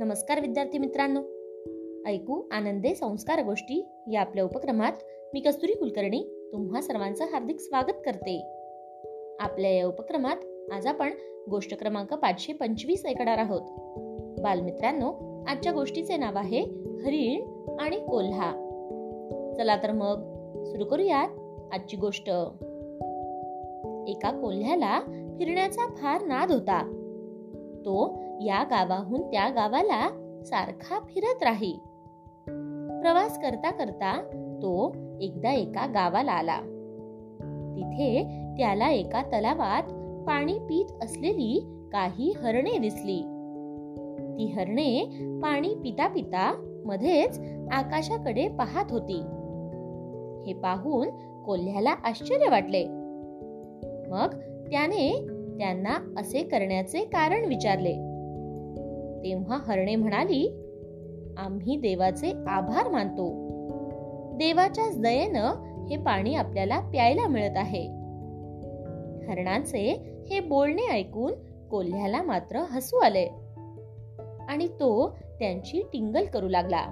नमस्कार विद्यार्थी मित्रांनो. ऐकू आनंदे संस्कार गोष्टी या आपल्या उपक्रमात मी कस्तुरी कुलकर्णी तुम्हा सर्वांचं हार्दिक स्वागत करते. आपल्या या उपक्रमात आज आपण गोष्ट क्रमांक पाचशे पंचवीस ऐकणार आहोत. बालमित्रांनो आजच्या गोष्टीचे नाव आहे हरिण आणि कोल्हा. चला तर मग सुरू करूयात आजची गोष्ट. एका कोल्ह्याला फिरण्याचा फार नाद होता. तो या गावाहून त्या गावाला सारखा फिरत राही. प्रवास करता करता तो एकदा एका गावाला आला. तिथे त्याला एका तलावात पाणी पीत असलेली काही हरणे दिसली. ती हरणे पाणी पिता पिता मध्येच आकाशाकडे पाहत होती. हे पाहून कोल्ह्याला आश्चर्य वाटले. मग त्याने त्यांना असे करण्याचे कारण विचारले. तेव्हा हरणे म्हणाली आम्ही देवाचे आभार मानतो. देवाच्याच दयेनं हे पाणी आपल्याला प्यायला मिळत आहे. हरणांचे हे बोलणे ऐकून कोल्ह्याला मात्र हसू आले आणि तो त्यांची टिंगल करू लागला.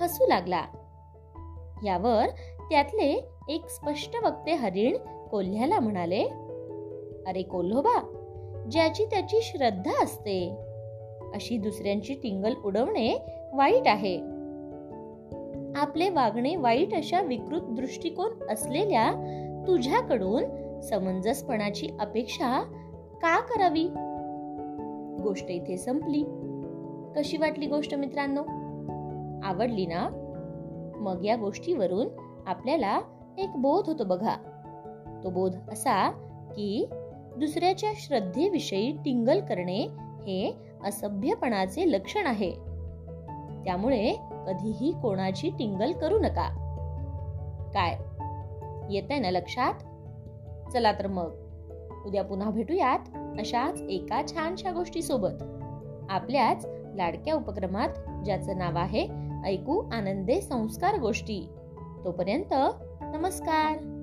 हसू लागला. यावर त्यातले एक स्पष्ट वक्ते हरिण कोल्ह्याला म्हणाले अरे कोल्होबा ज्याची त्याची श्रद्धा असते अशी दुसऱ्यांची टिंगल उडवणे वाईट आहे. आपले वागणे वाईट अशा विकृत दृष्टिकोन असलेल्या तुझ्याकडून समंजसपणाची अपेक्षा का करावी? गोष्ट इथे संपली. कशी वाटली गोष्ट मित्रांनो? आवडली ना? मग या गोष्टीवरून आपल्याला एक बोध होतो बघा. तो बोध असा की दुसऱ्याच्या श्रद्धेविषयी टिंगल करणे हे असभ्यपणाचे लक्षण आहे. त्यामुळे कधीही कोणाची टिंगल करू नका. काय? येत ना लक्षात? चला तर मग. उद्या पुन्हा भेटूयात अशाच एका छानशा गोष्टी सोबत आपल्याच लाडक्या उपक्रमात ज्याचं नाव आहे ऐकू आनंदे संस्कार गोष्टी. तोपर्यंत नमस्कार.